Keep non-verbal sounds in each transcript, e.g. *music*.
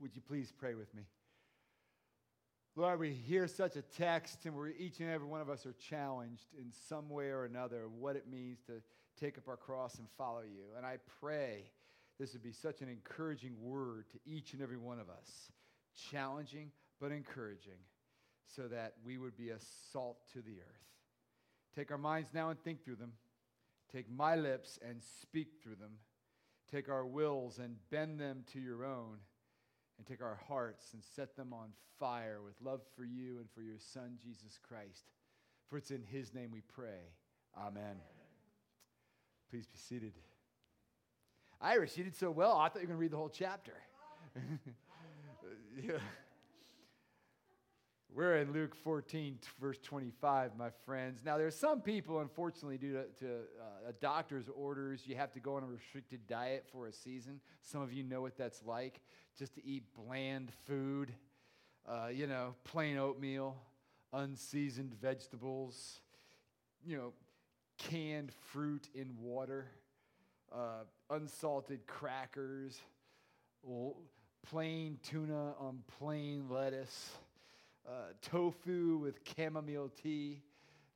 Would you please pray with me? Lord, we hear such a text, and we're, each and every one of us are challenged in some way or another of what it means to take up our cross and follow you. And I pray this would be such an encouraging word to each and every one of us, challenging but encouraging, so that we would be a salt to the earth. Take our minds now and think through them. Take my lips and speak through them. Take our wills and bend them to your own and take our hearts and set them on fire with love for you and for your Son, Jesus Christ. For it's in His name we pray. Amen. Please be seated. Iris, you did so well. I thought you were going to read the whole chapter. *laughs* yeah. We're in Luke 14, verse 25, my friends. Now, there's some people, unfortunately, due to, to uh, a doctor's orders, you have to go on a restricted diet for a season. Some of you know what that's like, just to eat bland food, uh, you know, plain oatmeal, unseasoned vegetables, you know, canned fruit in water, uh, unsalted crackers, plain tuna on plain lettuce uh, tofu with chamomile tea.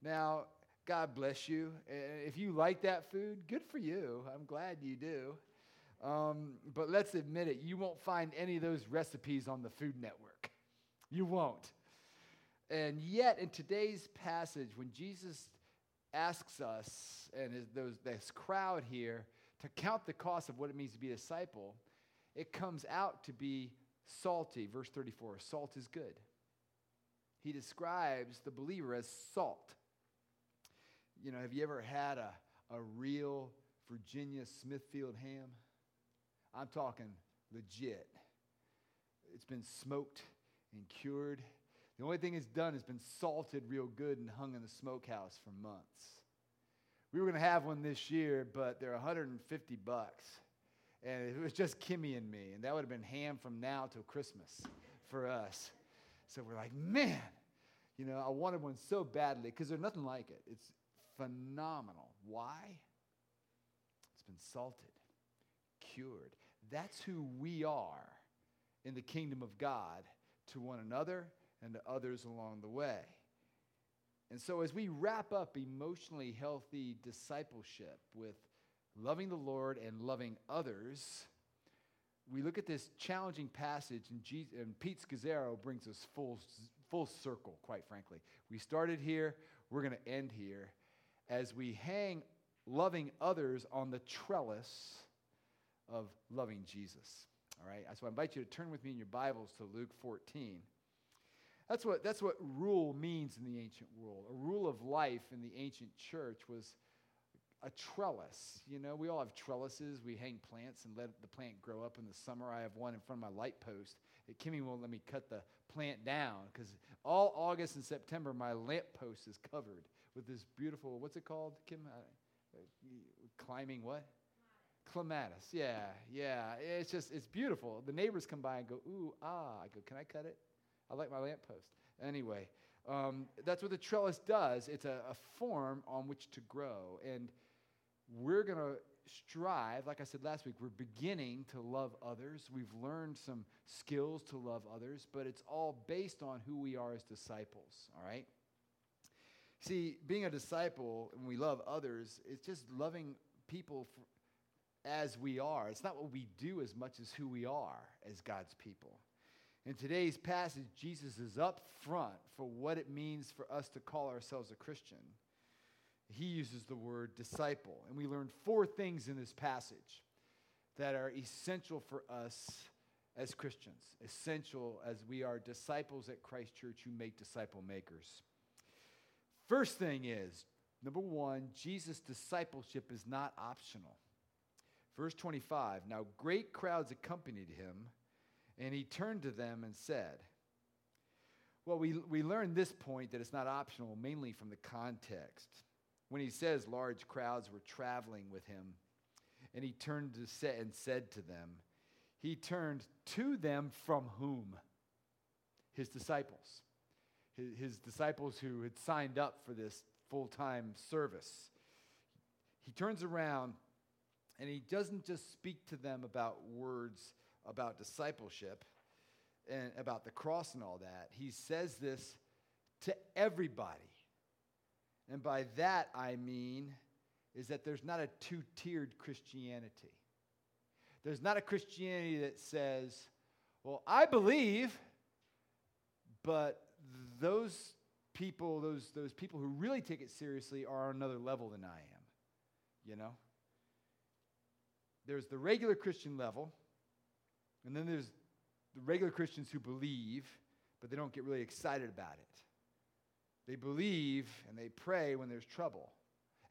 Now, God bless you. If you like that food, good for you. I'm glad you do. Um, but let's admit it, you won't find any of those recipes on the Food Network. You won't. And yet, in today's passage, when Jesus asks us and his, those, this crowd here to count the cost of what it means to be a disciple, it comes out to be salty. Verse 34 salt is good he describes the believer as salt. You know, have you ever had a, a real Virginia Smithfield ham? I'm talking legit. It's been smoked and cured. The only thing it's done is been salted real good and hung in the smokehouse for months. We were going to have one this year, but they're 150 bucks. And it was just Kimmy and me, and that would have been ham from now till Christmas for us. So we're like, man, you know, I wanted one so badly because there's nothing like it. It's phenomenal. Why? It's been salted, cured. That's who we are in the kingdom of God to one another and to others along the way. And so, as we wrap up emotionally healthy discipleship with loving the Lord and loving others, we look at this challenging passage, and, Jesus, and Pete Scazzero brings us full, full circle, quite frankly. We started here, we're going to end here as we hang loving others on the trellis of loving Jesus. All right? So I invite you to turn with me in your Bibles to Luke 14. That's what, that's what rule means in the ancient world. A rule of life in the ancient church was a trellis. You know, we all have trellises. We hang plants and let the plant grow up in the summer. I have one in front of my light post. Kimmy won't let me cut the plant down because all August and September, my lamp post is covered with this beautiful, what's it called, Kim? Uh, climbing what? Clematis. Yeah, yeah. It's just, it's beautiful. The neighbors come by and go, ooh, ah. I go, can I cut it? I like my lamp post. Anyway, um, that's what the trellis does. It's a, a form on which to grow. And we're going to strive, like I said last week, we're beginning to love others. We've learned some skills to love others, but it's all based on who we are as disciples, all right? See, being a disciple and we love others, it's just loving people for, as we are. It's not what we do as much as who we are as God's people. In today's passage, Jesus is up front for what it means for us to call ourselves a Christian he uses the word disciple. And we learn four things in this passage that are essential for us as Christians, essential as we are disciples at Christ Church who make disciple makers. First thing is, number one, Jesus' discipleship is not optional. Verse 25 Now great crowds accompanied him, and he turned to them and said, Well, we, we learn this point that it's not optional mainly from the context when he says large crowds were traveling with him, and he turned to say, and said to them, he turned to them from whom? His disciples. His, his disciples who had signed up for this full time service. He turns around and he doesn't just speak to them about words about discipleship. and about the cross and all that, he says this to everybody. And by that I mean is that there's not a two-tiered Christianity. There's not a Christianity that says, well, I believe, but those people, those, those people who really take it seriously are on another level than I am. You know? There's the regular Christian level, and then there's the regular Christians who believe, but they don't get really excited about it. They believe and they pray when there's trouble.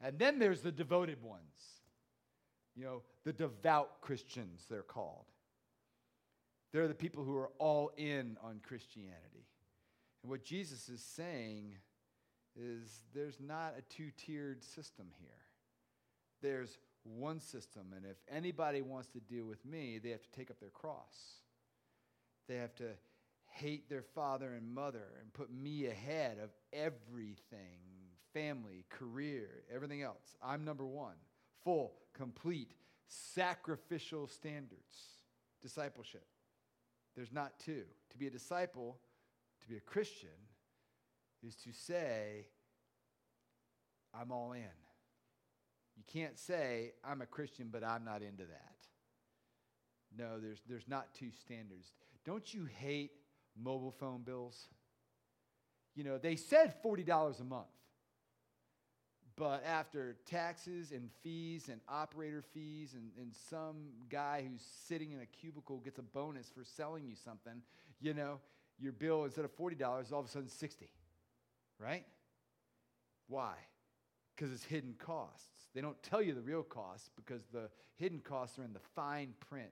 And then there's the devoted ones. You know, the devout Christians, they're called. They're the people who are all in on Christianity. And what Jesus is saying is there's not a two tiered system here. There's one system. And if anybody wants to deal with me, they have to take up their cross. They have to hate their father and mother and put me ahead of everything family, career, everything else. I'm number one. Full, complete, sacrificial standards. Discipleship. There's not two. To be a disciple, to be a Christian, is to say, I'm all in. You can't say, I'm a Christian, but I'm not into that. No, there's, there's not two standards. Don't you hate mobile phone bills? You know, they said $40 a month. But after taxes and fees and operator fees, and, and some guy who's sitting in a cubicle gets a bonus for selling you something, you know, your bill instead of $40 all of a sudden 60 right? Why? Because it's hidden costs. They don't tell you the real costs because the hidden costs are in the fine print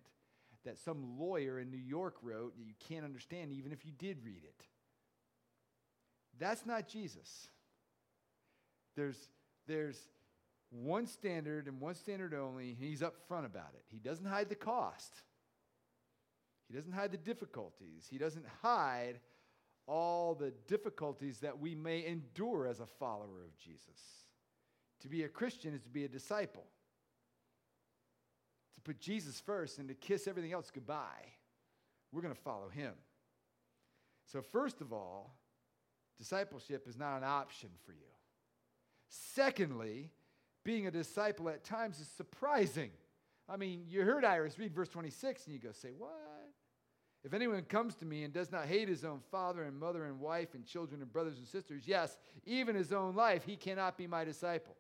that some lawyer in New York wrote that you can't understand even if you did read it. That's not Jesus. There's, there's one standard and one standard only, and he's up front about it. He doesn't hide the cost, he doesn't hide the difficulties, he doesn't hide all the difficulties that we may endure as a follower of Jesus. To be a Christian is to be a disciple to put Jesus first and to kiss everything else goodbye. We're going to follow him. So, first of all, discipleship is not an option for you. Secondly, being a disciple at times is surprising. I mean, you heard Iris read verse 26 and you go, say, what? If anyone comes to me and does not hate his own father and mother and wife and children and brothers and sisters, yes, even his own life, he cannot be my disciple.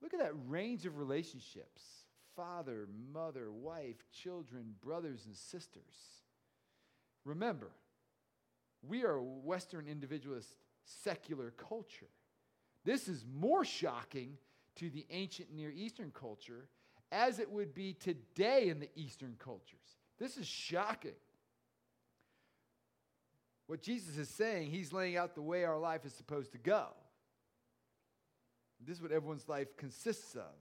Look at that range of relationships father, mother, wife, children, brothers, and sisters. Remember, we are a Western individualist secular culture. This is more shocking to the ancient Near Eastern culture as it would be today in the Eastern cultures. This is shocking. What Jesus is saying, he's laying out the way our life is supposed to go. This is what everyone's life consists of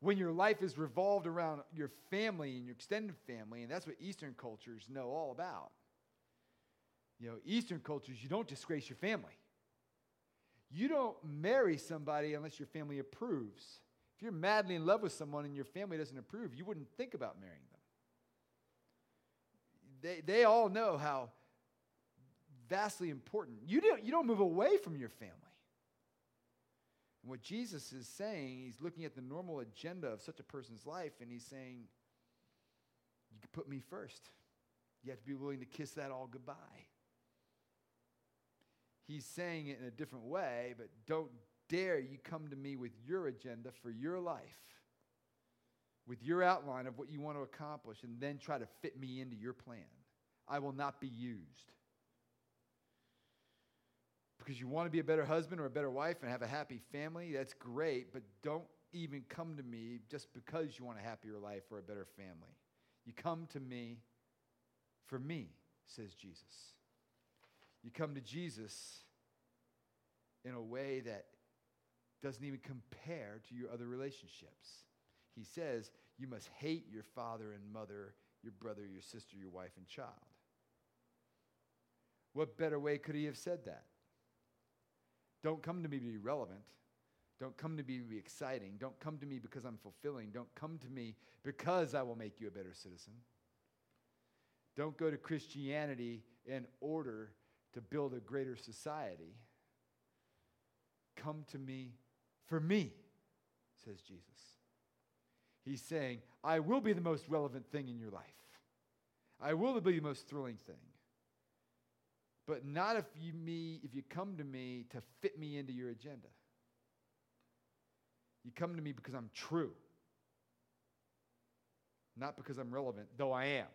when your life is revolved around your family and your extended family, and that's what Eastern cultures know all about. You know, Eastern cultures, you don't disgrace your family. You don't marry somebody unless your family approves. If you're madly in love with someone and your family doesn't approve, you wouldn't think about marrying them. They, they all know how vastly important. You don't, you don't move away from your family. And what Jesus is saying, he's looking at the normal agenda of such a person's life, and he's saying, You can put me first. You have to be willing to kiss that all goodbye. He's saying it in a different way, but don't dare you come to me with your agenda for your life, with your outline of what you want to accomplish, and then try to fit me into your plan. I will not be used because you want to be a better husband or a better wife and have a happy family, that's great, but don't even come to me just because you want a happier life or a better family. You come to me for me, says Jesus. You come to Jesus in a way that doesn't even compare to your other relationships. He says, You must hate your father and mother, your brother, your sister, your wife, and child. What better way could he have said that? Don't come to me to be relevant. Don't come to me to be exciting. Don't come to me because I'm fulfilling. Don't come to me because I will make you a better citizen. Don't go to Christianity in order to build a greater society. Come to me for me, says Jesus. He's saying, I will be the most relevant thing in your life. I will be the most thrilling thing. But not if you me if you come to me to fit me into your agenda. You come to me because I'm true. Not because I'm relevant, though I am.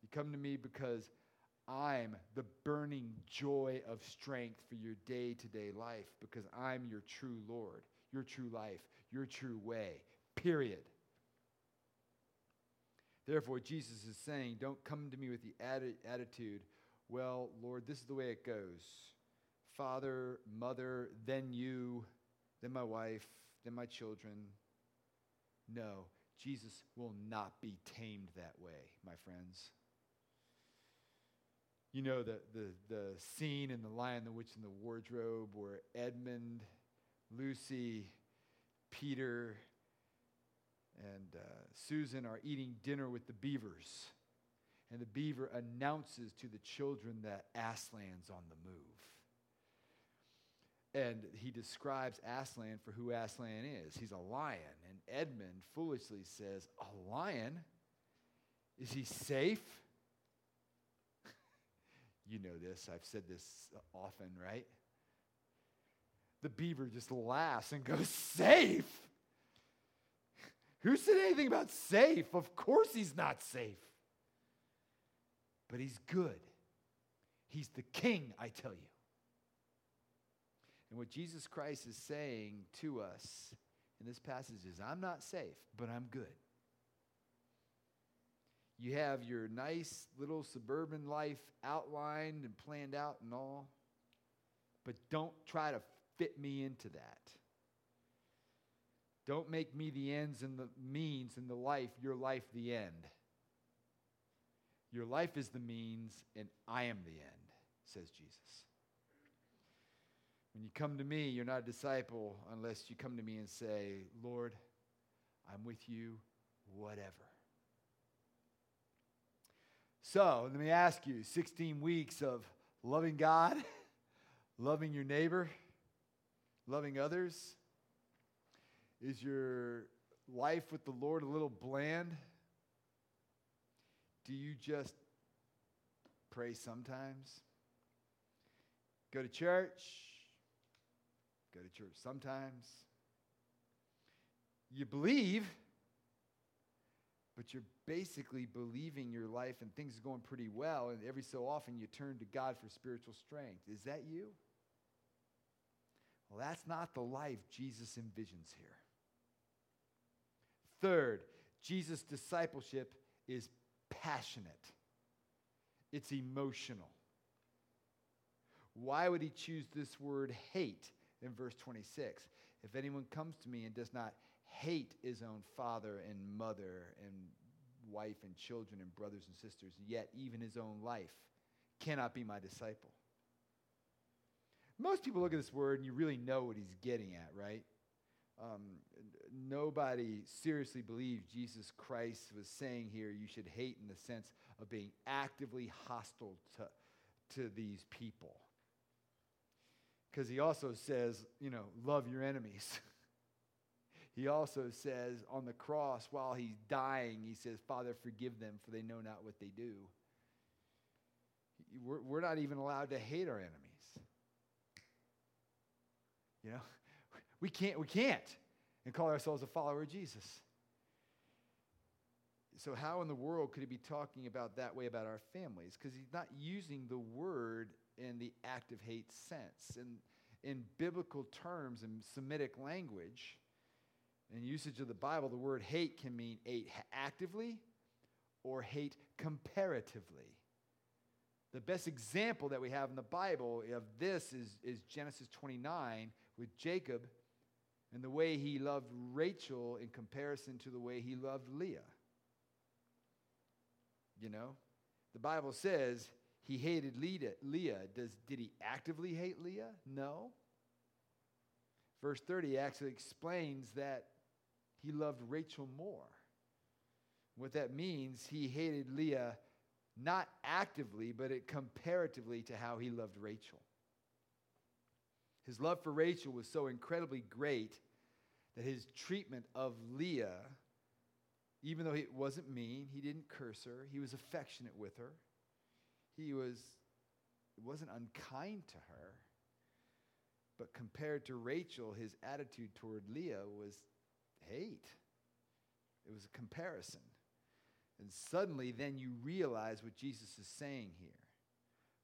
You come to me because I'm the burning joy of strength for your day to day life because I'm your true Lord, your true life, your true way, period. Therefore, Jesus is saying, don't come to me with the atti- attitude, well, Lord, this is the way it goes father, mother, then you, then my wife, then my children. No, Jesus will not be tamed that way, my friends. You know the, the, the scene in The Lion, the Witch, and the Wardrobe where Edmund, Lucy, Peter, and uh, Susan are eating dinner with the beavers. And the beaver announces to the children that Aslan's on the move. And he describes Aslan for who Aslan is. He's a lion. And Edmund foolishly says, A lion? Is he safe? *laughs* you know this. I've said this often, right? The beaver just laughs and goes, Safe? *laughs* Who said anything about safe? Of course he's not safe. But he's good. He's the king, I tell you. And what Jesus Christ is saying to us in this passage is I'm not safe, but I'm good. You have your nice little suburban life outlined and planned out and all, but don't try to fit me into that. Don't make me the ends and the means and the life, your life the end. Your life is the means, and I am the end, says Jesus. When you come to me, you're not a disciple unless you come to me and say, Lord, I'm with you, whatever. So let me ask you 16 weeks of loving God, *laughs* loving your neighbor, loving others. Is your life with the Lord a little bland? Do you just pray sometimes? Go to church? Go to church sometimes? You believe? but you're basically believing your life and things are going pretty well, and every so often you turn to God for spiritual strength. Is that you? Well, that's not the life Jesus envisions here. Third, Jesus' discipleship is passionate, it's emotional. Why would he choose this word hate in verse 26? If anyone comes to me and does not hate his own father and mother and wife and children and brothers and sisters, yet even his own life cannot be my disciple. Most people look at this word and you really know what he's getting at, right? Um, nobody seriously believes Jesus Christ was saying here you should hate in the sense of being actively hostile to, to these people. Because he also says, you know, love your enemies. *laughs* He also says on the cross, while he's dying, he says, Father, forgive them, for they know not what they do. We're, we're not even allowed to hate our enemies. You know, *laughs* we can't, we can't, and call ourselves a follower of Jesus. So, how in the world could he be talking about that way about our families? Because he's not using the word in the active hate sense. In, in biblical terms, in Semitic language, in usage of the Bible, the word hate can mean hate actively or hate comparatively. The best example that we have in the Bible of this is, is Genesis 29 with Jacob and the way he loved Rachel in comparison to the way he loved Leah. You know, the Bible says he hated Leah. Does, did he actively hate Leah? No. Verse 30 actually explains that he loved Rachel more. What that means, he hated Leah not actively, but it comparatively to how he loved Rachel. His love for Rachel was so incredibly great that his treatment of Leah, even though he wasn't mean, he didn't curse her, he was affectionate with her. He was wasn't unkind to her. But compared to Rachel, his attitude toward Leah was hate. It was a comparison. And suddenly, then you realize what Jesus is saying here.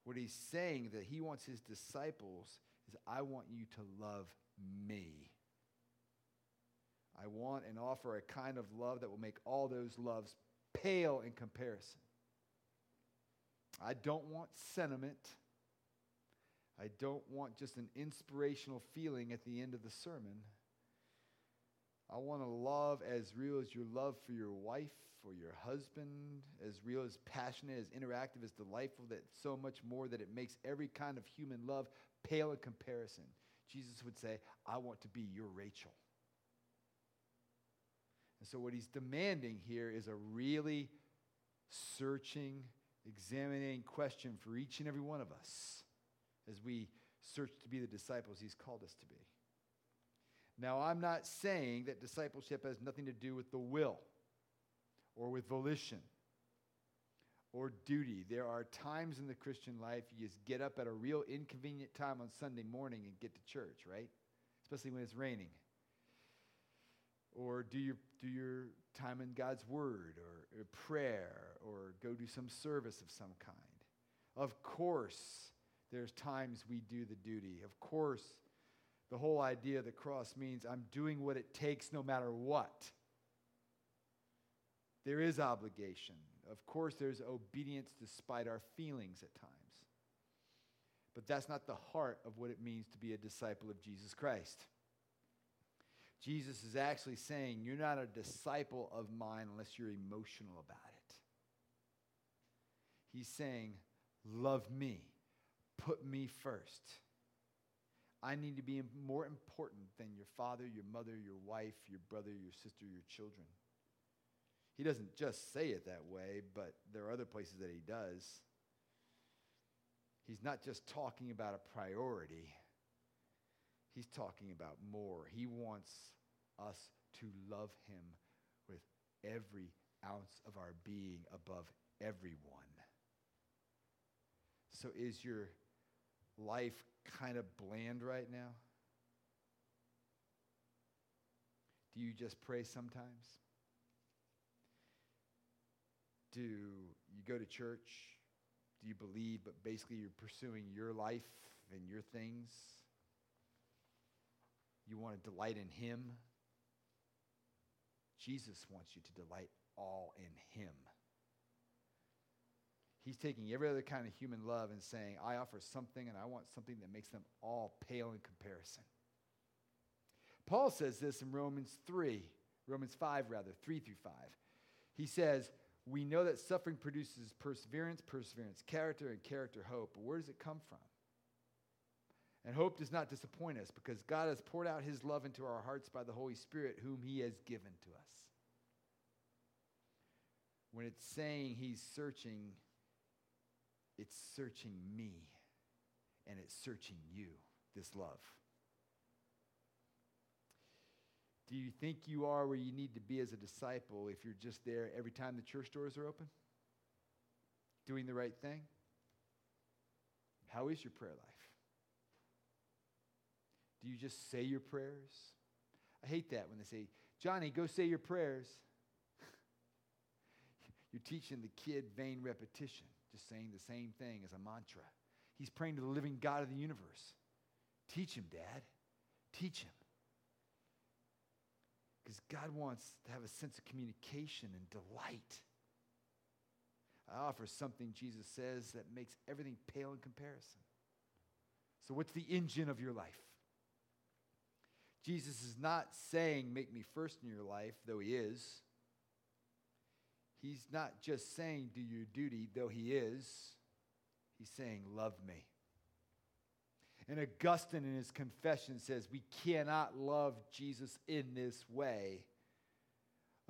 What he's saying that he wants his disciples is, I want you to love me. I want and offer a kind of love that will make all those loves pale in comparison. I don't want sentiment. I don't want just an inspirational feeling at the end of the sermon. I want a love as real as your love for your wife or your husband, as real, as passionate, as interactive, as delightful, that so much more that it makes every kind of human love pale in comparison. Jesus would say, I want to be your Rachel. And so, what he's demanding here is a really searching, examining question for each and every one of us as we search to be the disciples he's called us to be. Now, I'm not saying that discipleship has nothing to do with the will or with volition or duty. There are times in the Christian life you just get up at a real inconvenient time on Sunday morning and get to church, right? Especially when it's raining. Or do your, do your time in God's Word or, or prayer or go do some service of some kind. Of course, there's times we do the duty. Of course, the whole idea of the cross means I'm doing what it takes no matter what. There is obligation. Of course, there's obedience despite our feelings at times. But that's not the heart of what it means to be a disciple of Jesus Christ. Jesus is actually saying, You're not a disciple of mine unless you're emotional about it. He's saying, Love me, put me first. I need to be more important than your father, your mother, your wife, your brother, your sister, your children. He doesn't just say it that way, but there are other places that he does. He's not just talking about a priority, he's talking about more. He wants us to love him with every ounce of our being above everyone. So, is your life kind of bland right now? Do you just pray sometimes? Do you go to church? Do you believe, but basically you're pursuing your life and your things? You want to delight in Him? Jesus wants you to delight all in Him. He's taking every other kind of human love and saying, I offer something and I want something that makes them all pale in comparison. Paul says this in Romans 3, Romans 5, rather, 3 through 5. He says, we know that suffering produces perseverance, perseverance, character, and character, hope. But where does it come from? And hope does not disappoint us because God has poured out his love into our hearts by the Holy Spirit, whom he has given to us. When it's saying he's searching, it's searching me and it's searching you, this love. Do you think you are where you need to be as a disciple if you're just there every time the church doors are open? Doing the right thing? How is your prayer life? Do you just say your prayers? I hate that when they say, Johnny, go say your prayers. *laughs* You're teaching the kid vain repetition, just saying the same thing as a mantra. He's praying to the living God of the universe. Teach him, Dad. Teach him. Because God wants to have a sense of communication and delight. I offer something Jesus says that makes everything pale in comparison. So, what's the engine of your life? Jesus is not saying, Make me first in your life, though he is. He's not just saying, Do your duty, though he is. He's saying, Love me. And Augustine in his confession says we cannot love Jesus in this way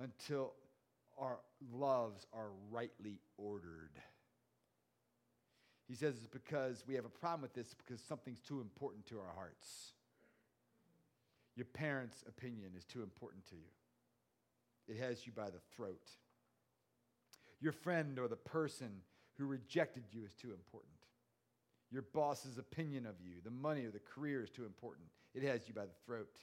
until our loves are rightly ordered. He says it's because we have a problem with this because something's too important to our hearts. Your parents' opinion is too important to you, it has you by the throat. Your friend or the person who rejected you is too important. Your boss's opinion of you, the money or the career is too important. It has you by the throat.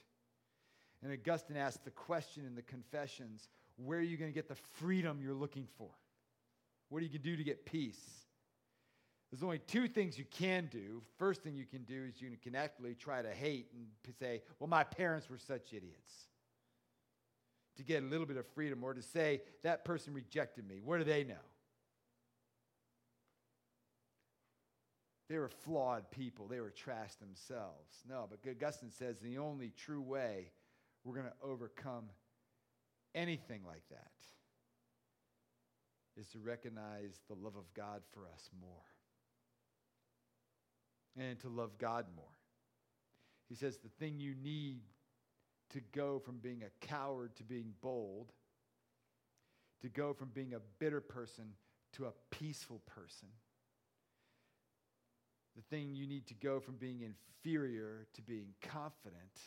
And Augustine asked the question in the Confessions where are you going to get the freedom you're looking for? What are you going to do to get peace? There's only two things you can do. First thing you can do is you can actually try to hate and say, well, my parents were such idiots. To get a little bit of freedom, or to say, that person rejected me. What do they know? They were flawed people. They were trash themselves. No, but Augustine says the only true way we're going to overcome anything like that is to recognize the love of God for us more and to love God more. He says the thing you need to go from being a coward to being bold, to go from being a bitter person to a peaceful person, the thing you need to go from being inferior to being confident.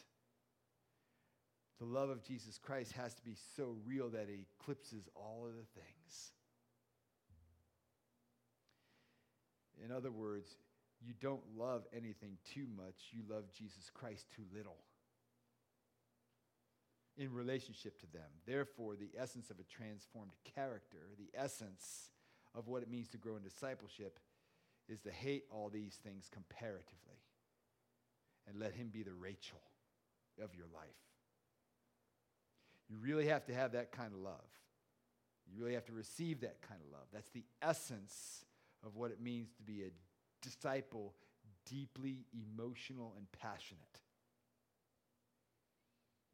The love of Jesus Christ has to be so real that it eclipses all of the things. In other words, you don't love anything too much, you love Jesus Christ too little in relationship to them. Therefore, the essence of a transformed character, the essence of what it means to grow in discipleship, is to hate all these things comparatively and let Him be the Rachel of your life. You really have to have that kind of love. You really have to receive that kind of love. That's the essence of what it means to be a disciple deeply emotional and passionate.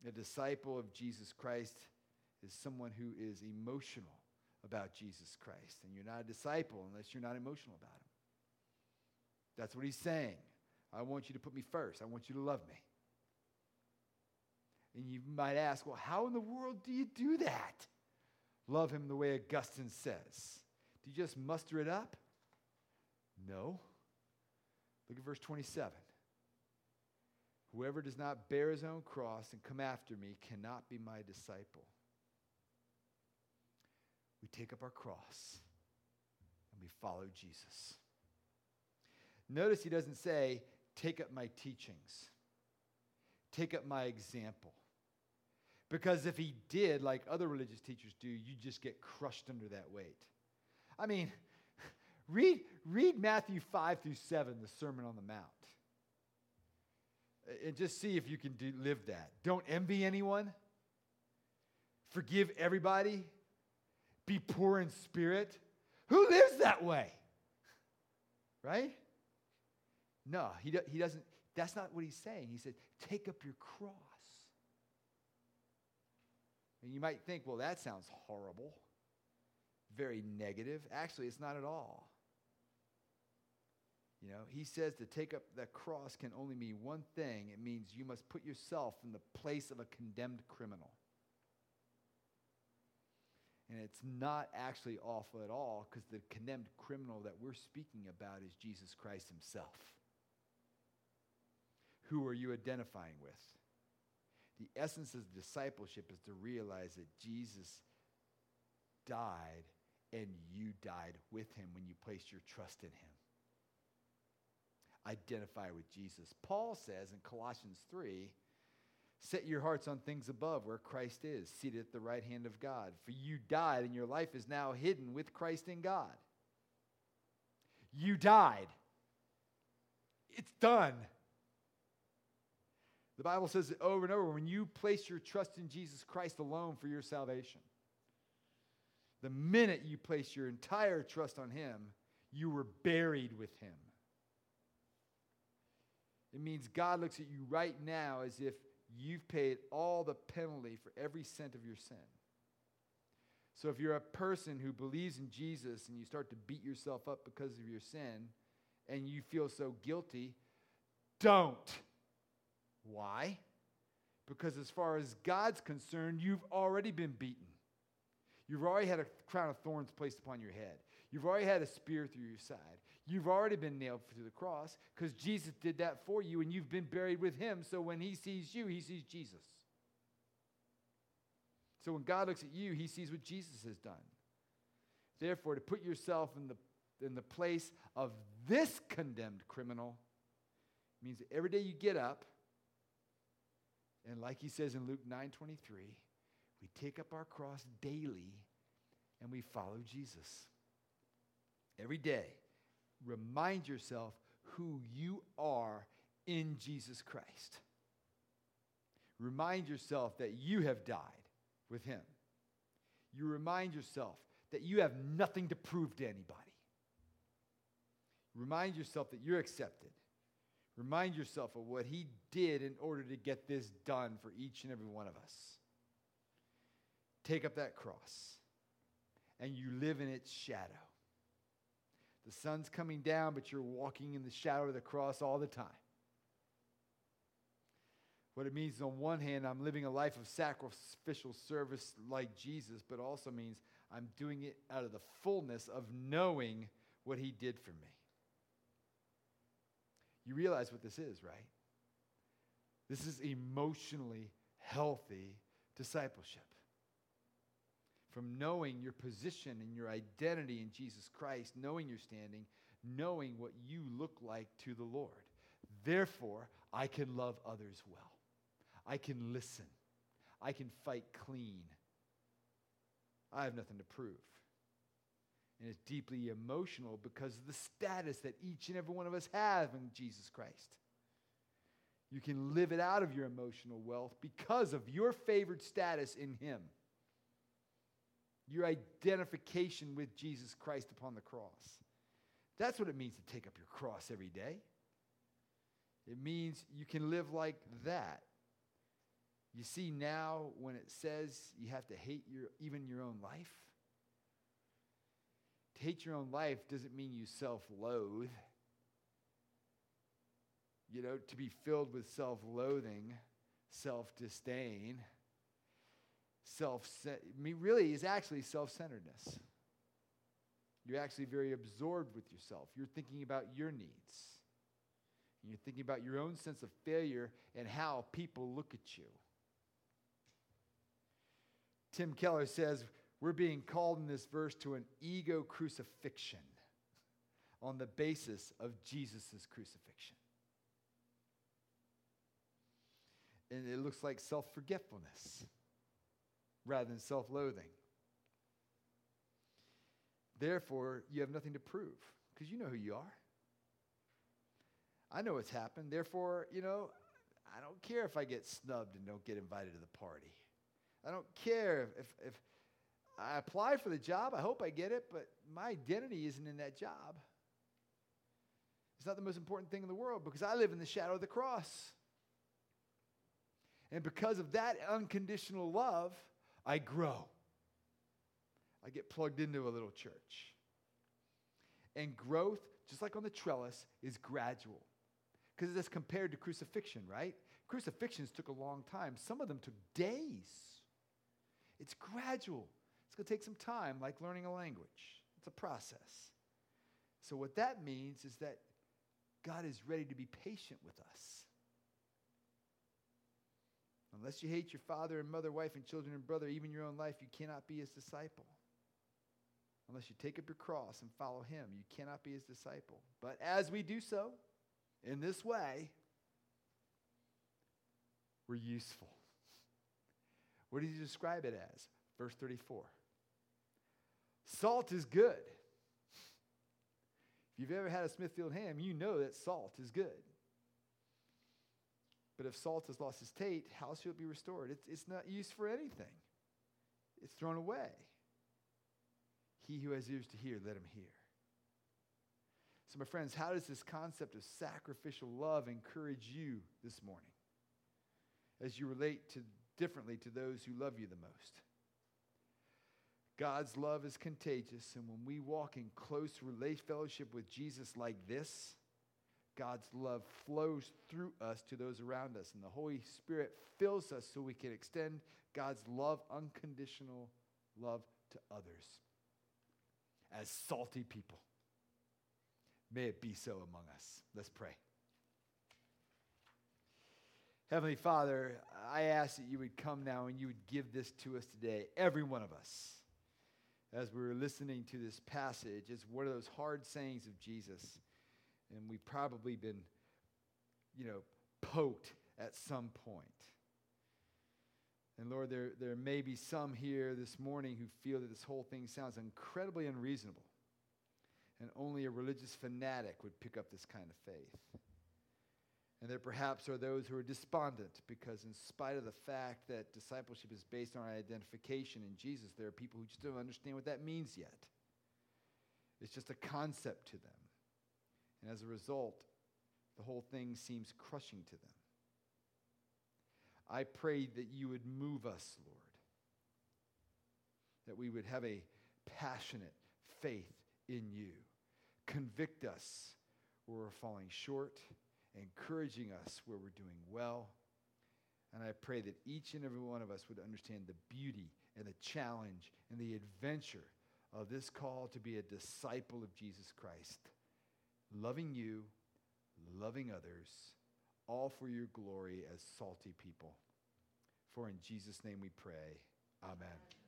A disciple of Jesus Christ is someone who is emotional about Jesus Christ. And you're not a disciple unless you're not emotional about him. That's what he's saying. I want you to put me first. I want you to love me. And you might ask, well, how in the world do you do that? Love him the way Augustine says. Do you just muster it up? No. Look at verse 27. Whoever does not bear his own cross and come after me cannot be my disciple. We take up our cross and we follow Jesus. Notice he doesn't say, take up my teachings, take up my example. Because if he did, like other religious teachers do, you just get crushed under that weight. I mean, Read, read Matthew 5 through 7, the Sermon on the Mount. And just see if you can do, live that. Don't envy anyone. Forgive everybody. Be poor in spirit. Who lives that way? Right? No, he, he doesn't. That's not what he's saying. He said, take up your cross. And you might think, well, that sounds horrible, very negative. Actually, it's not at all. You know, he says to take up that cross can only mean one thing it means you must put yourself in the place of a condemned criminal. And it's not actually awful at all because the condemned criminal that we're speaking about is Jesus Christ himself. Who are you identifying with? The essence of discipleship is to realize that Jesus died and you died with him when you placed your trust in him identify with Jesus. Paul says in Colossians 3 Set your hearts on things above where Christ is, seated at the right hand of God. For you died, and your life is now hidden with Christ in God. You died. It's done. The Bible says it over and over when you place your trust in Jesus Christ alone for your salvation. The minute you place your entire trust on Him, you were buried with Him. It means God looks at you right now as if you've paid all the penalty for every cent of your sin. So if you're a person who believes in Jesus and you start to beat yourself up because of your sin and you feel so guilty, don't. Why? Because as far as God's concerned, you've already been beaten. You've already had a crown of thorns placed upon your head. You've already had a spear through your side. You've already been nailed to the cross because Jesus did that for you and you've been buried with him. So when he sees you, he sees Jesus. So when God looks at you, he sees what Jesus has done. Therefore, to put yourself in the, in the place of this condemned criminal means that every day you get up, and like he says in Luke 9 23, we take up our cross daily and we follow Jesus. Every day, remind yourself who you are in Jesus Christ. Remind yourself that you have died with him. You remind yourself that you have nothing to prove to anybody. Remind yourself that you're accepted. Remind yourself of what he did in order to get this done for each and every one of us. Take up that cross and you live in its shadow. The sun's coming down, but you're walking in the shadow of the cross all the time. What it means, on one hand, I'm living a life of sacrificial service like Jesus, but also means I'm doing it out of the fullness of knowing what he did for me. You realize what this is, right? This is emotionally healthy discipleship. From knowing your position and your identity in Jesus Christ, knowing your standing, knowing what you look like to the Lord. Therefore, I can love others well. I can listen. I can fight clean. I have nothing to prove. And it's deeply emotional because of the status that each and every one of us have in Jesus Christ. You can live it out of your emotional wealth because of your favored status in Him. Your identification with Jesus Christ upon the cross. That's what it means to take up your cross every day. It means you can live like that. You see now when it says you have to hate your even your own life. To hate your own life doesn't mean you self-loathe. You know, to be filled with self-loathing, self-disdain, self really is actually self-centeredness. You're actually very absorbed with yourself. You're thinking about your needs. And you're thinking about your own sense of failure and how people look at you. Tim Keller says we're being called in this verse to an ego crucifixion on the basis of Jesus' crucifixion. And it looks like self forgetfulness rather than self loathing. Therefore, you have nothing to prove because you know who you are. I know what's happened. Therefore, you know, I don't care if I get snubbed and don't get invited to the party. I don't care if, if I apply for the job, I hope I get it, but my identity isn't in that job. It's not the most important thing in the world because I live in the shadow of the cross. And because of that unconditional love, I grow. I get plugged into a little church. And growth, just like on the trellis, is gradual. Because it's compared to crucifixion, right? Crucifixions took a long time. Some of them took days. It's gradual. It's going to take some time, like learning a language. It's a process. So, what that means is that God is ready to be patient with us. Unless you hate your father and mother, wife and children and brother, even your own life, you cannot be his disciple. Unless you take up your cross and follow him, you cannot be his disciple. But as we do so, in this way, we're useful. What does he describe it as? Verse 34. Salt is good. If you've ever had a Smithfield ham, you know that salt is good. But if salt has lost its taste, how shall it be restored? It's, it's not used for anything, it's thrown away. He who has ears to hear, let him hear. So, my friends, how does this concept of sacrificial love encourage you this morning as you relate to differently to those who love you the most. God's love is contagious, and when we walk in close relation fellowship with Jesus like this, God's love flows through us to those around us, and the Holy Spirit fills us so we can extend God's love, unconditional love to others as salty people. May it be so among us. Let's pray. Heavenly Father, I ask that you would come now and you would give this to us today, every one of us, as we are listening to this passage. It's one of those hard sayings of Jesus, and we've probably been, you know, poked at some point. And Lord, there, there may be some here this morning who feel that this whole thing sounds incredibly unreasonable, and only a religious fanatic would pick up this kind of faith. And there perhaps are those who are despondent because, in spite of the fact that discipleship is based on identification in Jesus, there are people who just don't understand what that means yet. It's just a concept to them. And as a result, the whole thing seems crushing to them. I pray that you would move us, Lord, that we would have a passionate faith in you. Convict us where we're falling short encouraging us where we're doing well. And I pray that each and every one of us would understand the beauty and the challenge and the adventure of this call to be a disciple of Jesus Christ, loving you, loving others, all for your glory as salty people. For in Jesus' name we pray. Amen.